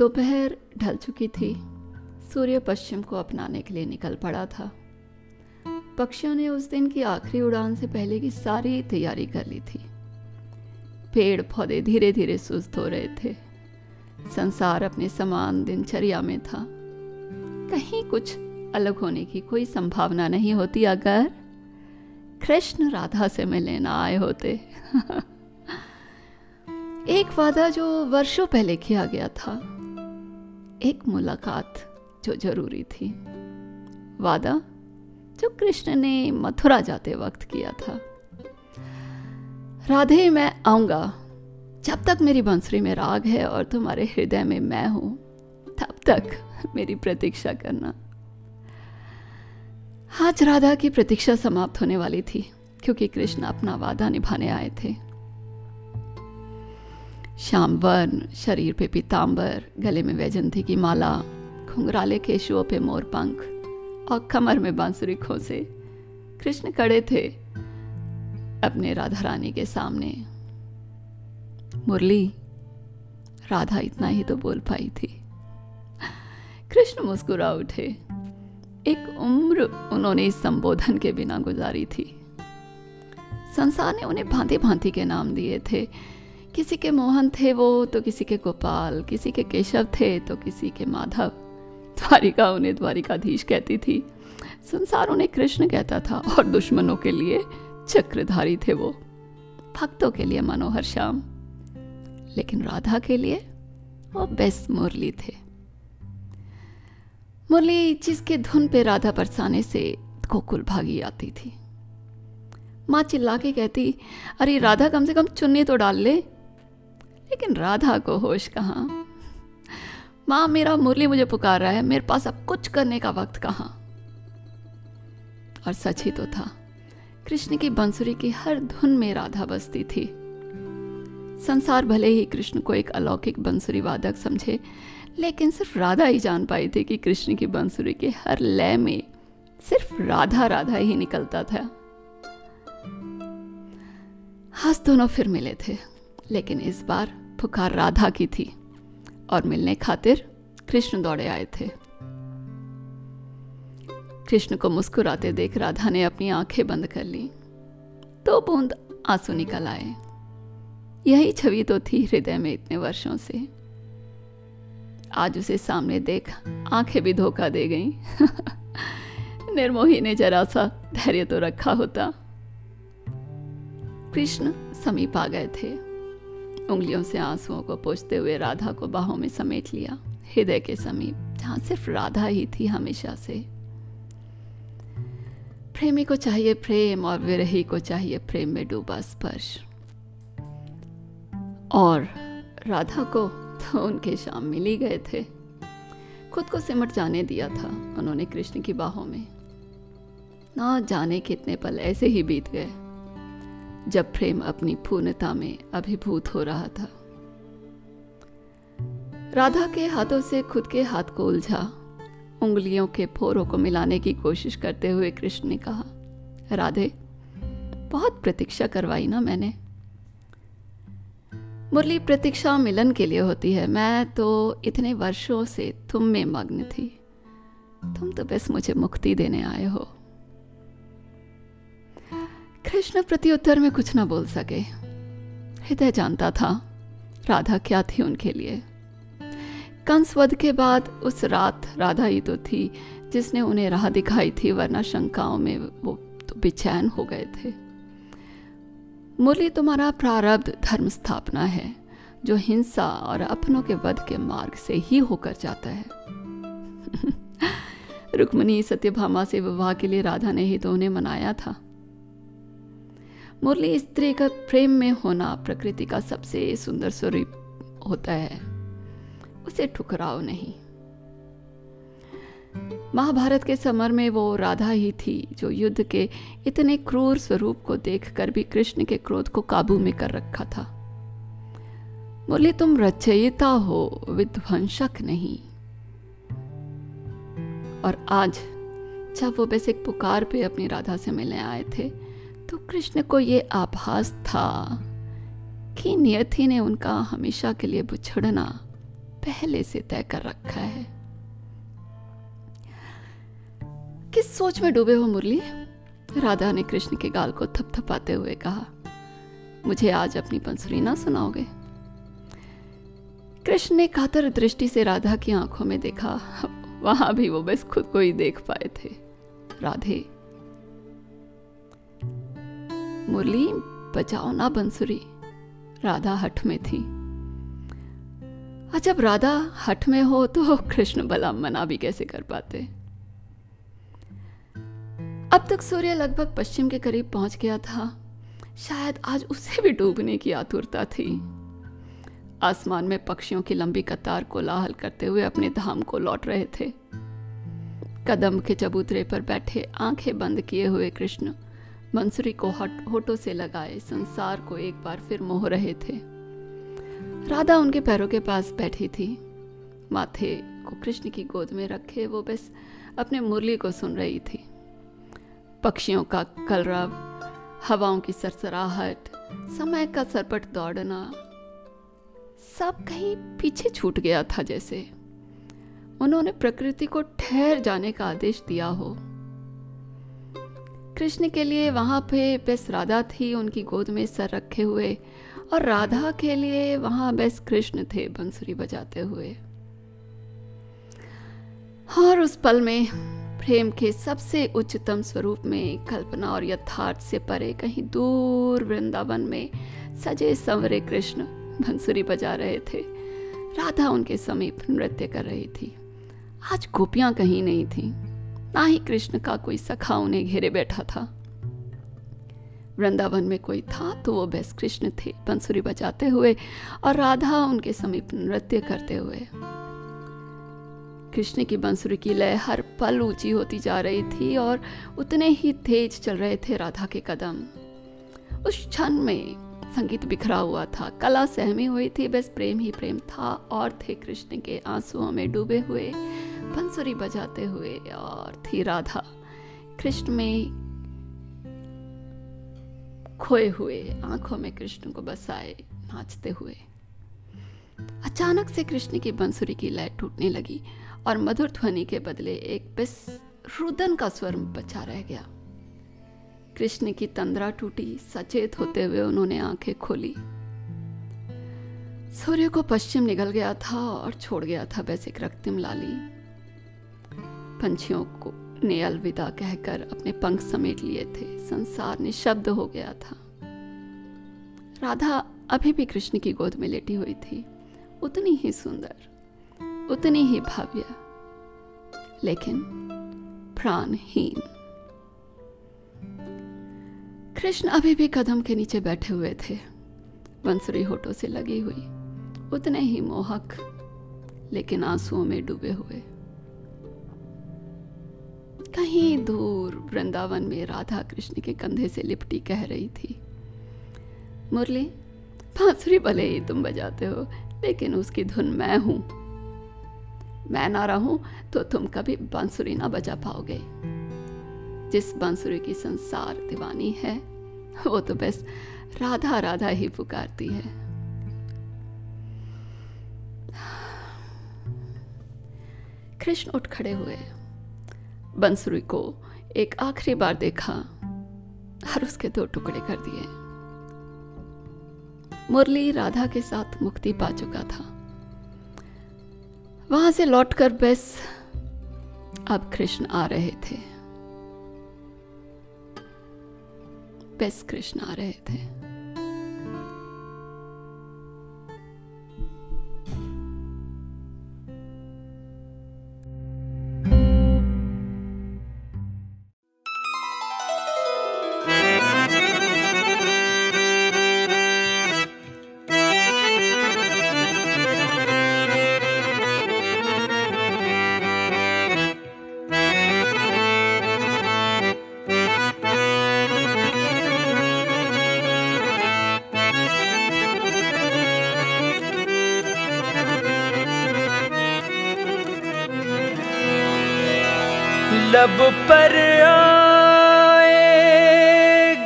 दोपहर ढल चुकी थी। सूर्य पश्चिम को अपनाने के लिए निकल पड़ा था। पक्षियों ने उस दिन की आखिरी उड़ान से पहले की सारी तैयारी कर ली थी। पेड़ पौधे धीरे धीरे सुस्त हो रहे थे। संसार अपने समान दिनचर्या में था। कहीं कुछ अलग होने की कोई संभावना नहीं होती अगर कृष्ण राधा से मिलने ना आए होते। एक वादा जो वर्षों पहले किया गया था। एक मुलाकात जो ज़रूरी थी। वादा जो कृष्ण ने मथुरा जाते वक्त किया था। राधे, मैं आऊँगा। जब तक मेरी बंसुरी में राग है और तुम्हारे हृदय में मैं हूँ, तब तक मेरी प्रतीक्षा करना। आज राधा की प्रतीक्षा समाप्त होने वाली थी, क्योंकि कृष्ण अपना वादा निभाने आए थे। श्याम वर्ण शरीर पे पीताम्बर गले में वैजंती की माला, घुंघराले केशुओं पे मोर पंख और कमर में बांसुरी खोसे। कृष्ण खड़े थे अपने राधा रानी के सामने। मुरली, राधा इतना ही तो बोल पाई थी। कृष्ण मुस्कुरा उठे। एक उम्र उन्होंने इस संबोधन के बिना गुजारी थी। संसार ने उन्हें भांति भांति के नाम दिए थे। किसी के मोहन थे वो तो किसी के गोपाल, किसी के केशव थे तो किसी के माधव। द्वारिका उन्हें द्वारिकाधीश कहती थी। संसार उन्हें कृष्ण कहता था और दुश्मनों के लिए चक्रधारी थे वो। भक्तों के लिए मनोहर श्याम। लेकिन राधा के लिए वो बेस्ट मुरली थे। मुरली जिसके धुन पे राधा बरसाने से गोकुल भागी आती थी। माँ चिल्ला के कहती, अरे राधा, कम से कम चुन्नी तो डाल ले। लेकिन राधा को होश कहाँ? माँ, मेरा मुरली मुझे पुकार रहा है। मेरे पास अब कुछ करने का वक्त कहाँ? और सच ही तो था। कृष्ण की बंसुरी की हर धुन में राधा बसती थी। संसार भले ही कृष्ण को एक अलौकिक बंसुरी वादक समझे, लेकिन सिर्फ़ राधा ही जान पाई थी कि कृष्ण की बंसुरी के हर लय में सिर्फ़ राधा राधा ही निकलता था। आज दोनों फिर मिले थे। लेकिन इस बार पुकार राधा की थी और मिलने खातिर कृष्ण दौड़े आए थे। कृष्ण को मुस्कुराते देख राधा ने अपनी आँखें बंद कर ली, दो बूंद आँसू निकल आए। यही छवि तो थी हृदय में इतने वर्षों से। आज उसे सामने देख आँखें भी धोखा दे गईं। निर्मोही ने जरा सा धैर्य तो रखा होता। कृष्ण समीप आ गए थे। उंगलियों से आंसुओं को पोछते हुए राधा को बाहों में समेट लिया। हृदय के समीप, जहाँ सिर्फ़ राधा ही थी हमेशा से। प्रेमी को चाहिए प्रेम और विरही को चाहिए प्रेम में डूबा स्पर्श। और राधा को तो उनके शाम मिल ही गए थे। खुद को सिमट जाने दिया था उन्होंने कृष्ण की बाहों में। ना जाने कितने पल ऐसे ही बीत गए। जब प्रेम अपनी पूर्णता में अभिभूत हो रहा था। राधा के हाथों से खुद के हाथ को उलझा। उंगलियों के फोरों को मिलाने की कोशिश करते हुए कृष्ण ने कहा, राधे, बहुत प्रतीक्षा करवाई ना मैंने। मुरली प्रतीक्षा मिलन के लिए होती है। मैं तो इतने वर्षों से तुम में मग्न थी। तुम तो बस मुझे मुक्ति देने आए हो। कृष्ण प्रति उत्तर में कुछ ना बोल सके। हृदय जानता था, राधा क्या थी उनके लिए। कंस वध के बाद उस रात राधा ही तो थी, जिसने उन्हें राह दिखाई थी, वरना शंकाओं में वो तो बेचैन हो गए थे। मुरली, तुम्हारा प्रारब्ध धर्म स्थापना है, जो हिंसा और अपनों के वध के मार्ग से ही होकर जाता है। रुक्मणी सत्यभामा से विवाह के लिए राधा ने ही तो उन्हें मनाया था। मुरली, स्त्री का प्रेम में होना प्रकृति का सबसे सुंदर स्वरूप होता है। उसे ठुकराओ नहीं। महाभारत के समर में वो राधा ही थी, जो युद्ध के इतने क्रूर स्वरूप को देखकर भी कृष्ण के क्रोध को काबू में कर रखा था। बोले तुम रचयिता हो, विध्वंसक नहीं। और आज, जब वो बस एक पुकार पे अपनी राधा से मिलने आए थे तो कृष्ण को ये आभास था कि नियति ने उनका हमेशा के लिए बुछड़ना पहले से तय कर रखा है। किस सोच में डूबे हो मुरली? राधा ने कृष्ण के गाल को थपथपाते हुए कहा, मुझे आज अपनी बंसुरी ना सुनाओगे? कृष्ण ने कातर दृष्टि से राधा की आँखों में देखा, वहाँ भी वो बस खुद को ही देख पाए थे। राधे मुरली बजाओ ना बंसुरी। राधा हठ में थी। जब राधा हठ में हो तो कृष्ण भला मना भी कैसे कर पाते? अब तक सूर्य लगभग पश्चिम के करीब पहुँच गया था। शायद आज उसे भी डूबने की आतुरता थी। आसमान में पक्षियों की लंबी कतार को लाहल करते हुए अपने धाम को लौट रहे थे। कदम के चबूतरे पर बैठे आँखें बंद किए हुए कृष्ण मंसूरी को होठों से लगाए, संसार को एक बार फिर मोह रहे थे। राधा उनके पैरों के पास बैठी थी। माथे को कृष्ण की गोद में रखे, वो बस अपने मुरली को सुन रही थी। पक्षियों का कलरव हवाओं की सरसराहट, समय का सरपट दौड़ना, सब कहीं पीछे छूट गया था जैसे। उन्होंने प्रकृति को ठहर जाने का आदेश दिया हो। कृष्ण के लिए वहाँ पे बस राधा थी, उनकी गोद में सर रखे हुए। और राधा के लिए वहाँ बस कृष्ण थे, बंसुरी बजाते हुए। और उस पल में प्रेम के सबसे उच्चतम स्वरूप में कल्पना और यथार्थ से परे कहीं दूर वृंदावन में सजे संवरे कृष्ण बंसुरी बजा रहे थे। राधा उनके समीप नृत्य कर रही थी। आज गोपियाँ कहीं नहीं थी। ना ही कृष्ण का कोई सखा उन्हें घेरे बैठा था। वृंदावन में कोई था तो वो बेस कृष्ण थे, बंसुरी बजाते हुए और राधा उनके समीप नृत्य करते हुए। कृष्ण की बंसुरी की लय हर पल ऊँची होती जा रही थी और उतने ही तेज चल रहे थे राधा के कदम। उस क्षण में संगीत बिखरा हुआ था, कला सहमी हुई थी, बस प्रेम ही प्रेम था और थे कृष्ण के आंसुओं में डूबे हुए बंसुरी बजाते हुए और थी राधा। कृष्ण में खोए हुए आँखों में कृष्ण को बसाए, नाचते हुए। अचानक से कृष्ण की बंसुरी की लय टूटने लगी और मधुर ध्वनि के बदले एक बिस रुदन का स्वर बचा रह गया। कृष्ण की तंद्रा टूटी, सचेत होते हुए उन्होंने आँखें खोली। सूर्य को पश्चिम निकल गया था और छोड़ गया था एक रक्तिम लाली। पंछियों को ने अलविदा कहकर अपने पंख समेट लिए थे। संसार निशब्द हो गया था। राधा अभी भी कृष्ण की गोद में लेटी हुई थी। उतनी ही सुंदर, उतनी ही भव्य, लेकिन प्राणहीन। कृष्ण अभी भी कदम के नीचे बैठे हुए थे। बंसुरी होठों से लगी हुई, उतने ही मोहक, लेकिन आंसुओं में डूबे हुए। कहीं दूर वृंदावन में राधा कृष्ण के कंधे से लिपटी कह रही थी। मुरली, बांसुरी भले ही तुम बजाते हो, लेकिन उसकी धुन मैं हूँ। मैं ना रहूँ तो तुम कभी बांसुरी ना बजा पाओगे। जिस बांसुरी की संसार दीवानी है, वो तो बस राधा राधा ही पुकारती है। कृष्ण उठ खड़े हुए। बंसुरी को एक आखिरी बार देखा, और उसके दो टुकड़े कर दिए। मुरली राधा के साथ मुक्ति पा चुका था। वहाँ से लौटकर बस अब कृष्ण आ रहे थे। बस कृष्ण आ रहे थे। लब पर आए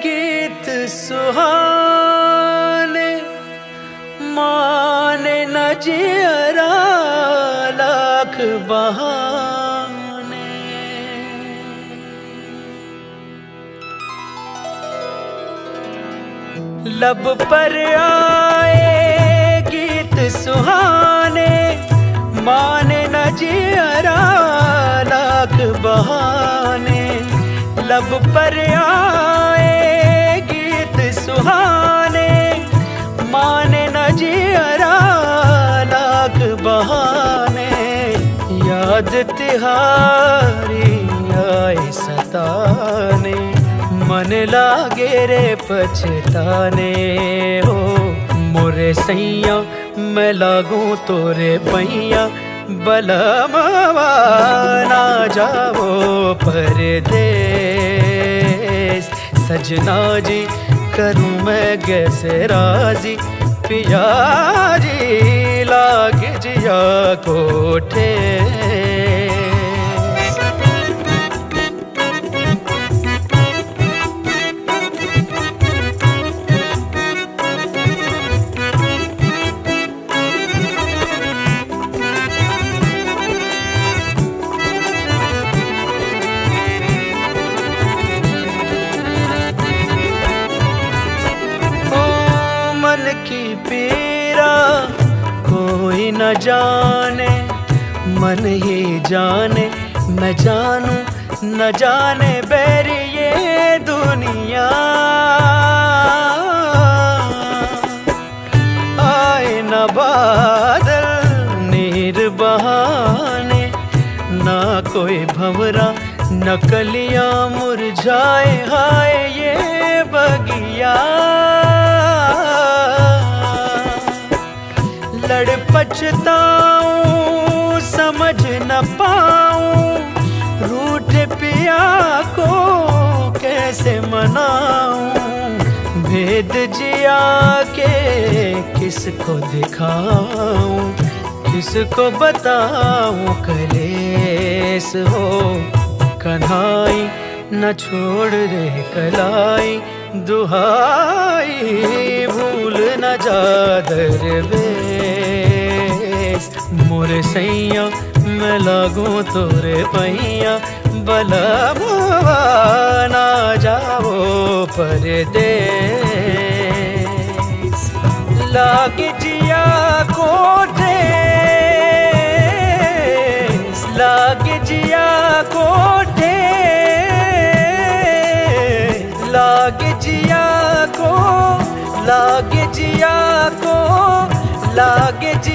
गीत सुहाने माने न जियरा बहाने लब पर आए गीत सुहाने माने न जियरा लाख बहाने लब पर आए गीत सुहाने, माने न जियरा लाख बहाने। याद तिहारी आए सताने, मन लागे रे पछताने। हो मोरे सैया, मैं लागू तोरे पैया बलमवा ना जाओ परदेस। सजना जी, करूँ मैं गैसे राज़ी। पिया जी लाग जिया कोठे। न जाने, मन ही जाने मैं जानू, न जाने बैरी ये दुनिया। आए न बादल नीर बहाने, ना कोई भंवरा, न कलियाँ मुरझाए, हाय ये बगिया। पछताऊं समझ न पाऊँ, रूठ पिया को कैसे मनाऊं, भेद जिया के किसको दिखाऊँ, किसको बताऊँ कलेस हो, कन्हाई न छोड़ रे कलाई, दुहाई भूल न जा दरवेश मोरे सैया मैं लागू तोरे पैया, बला ना जाओ परदेश लाग जिया कोठे लाग जिया कोठे लाग जिया को, लाग जिया को, लाग जिया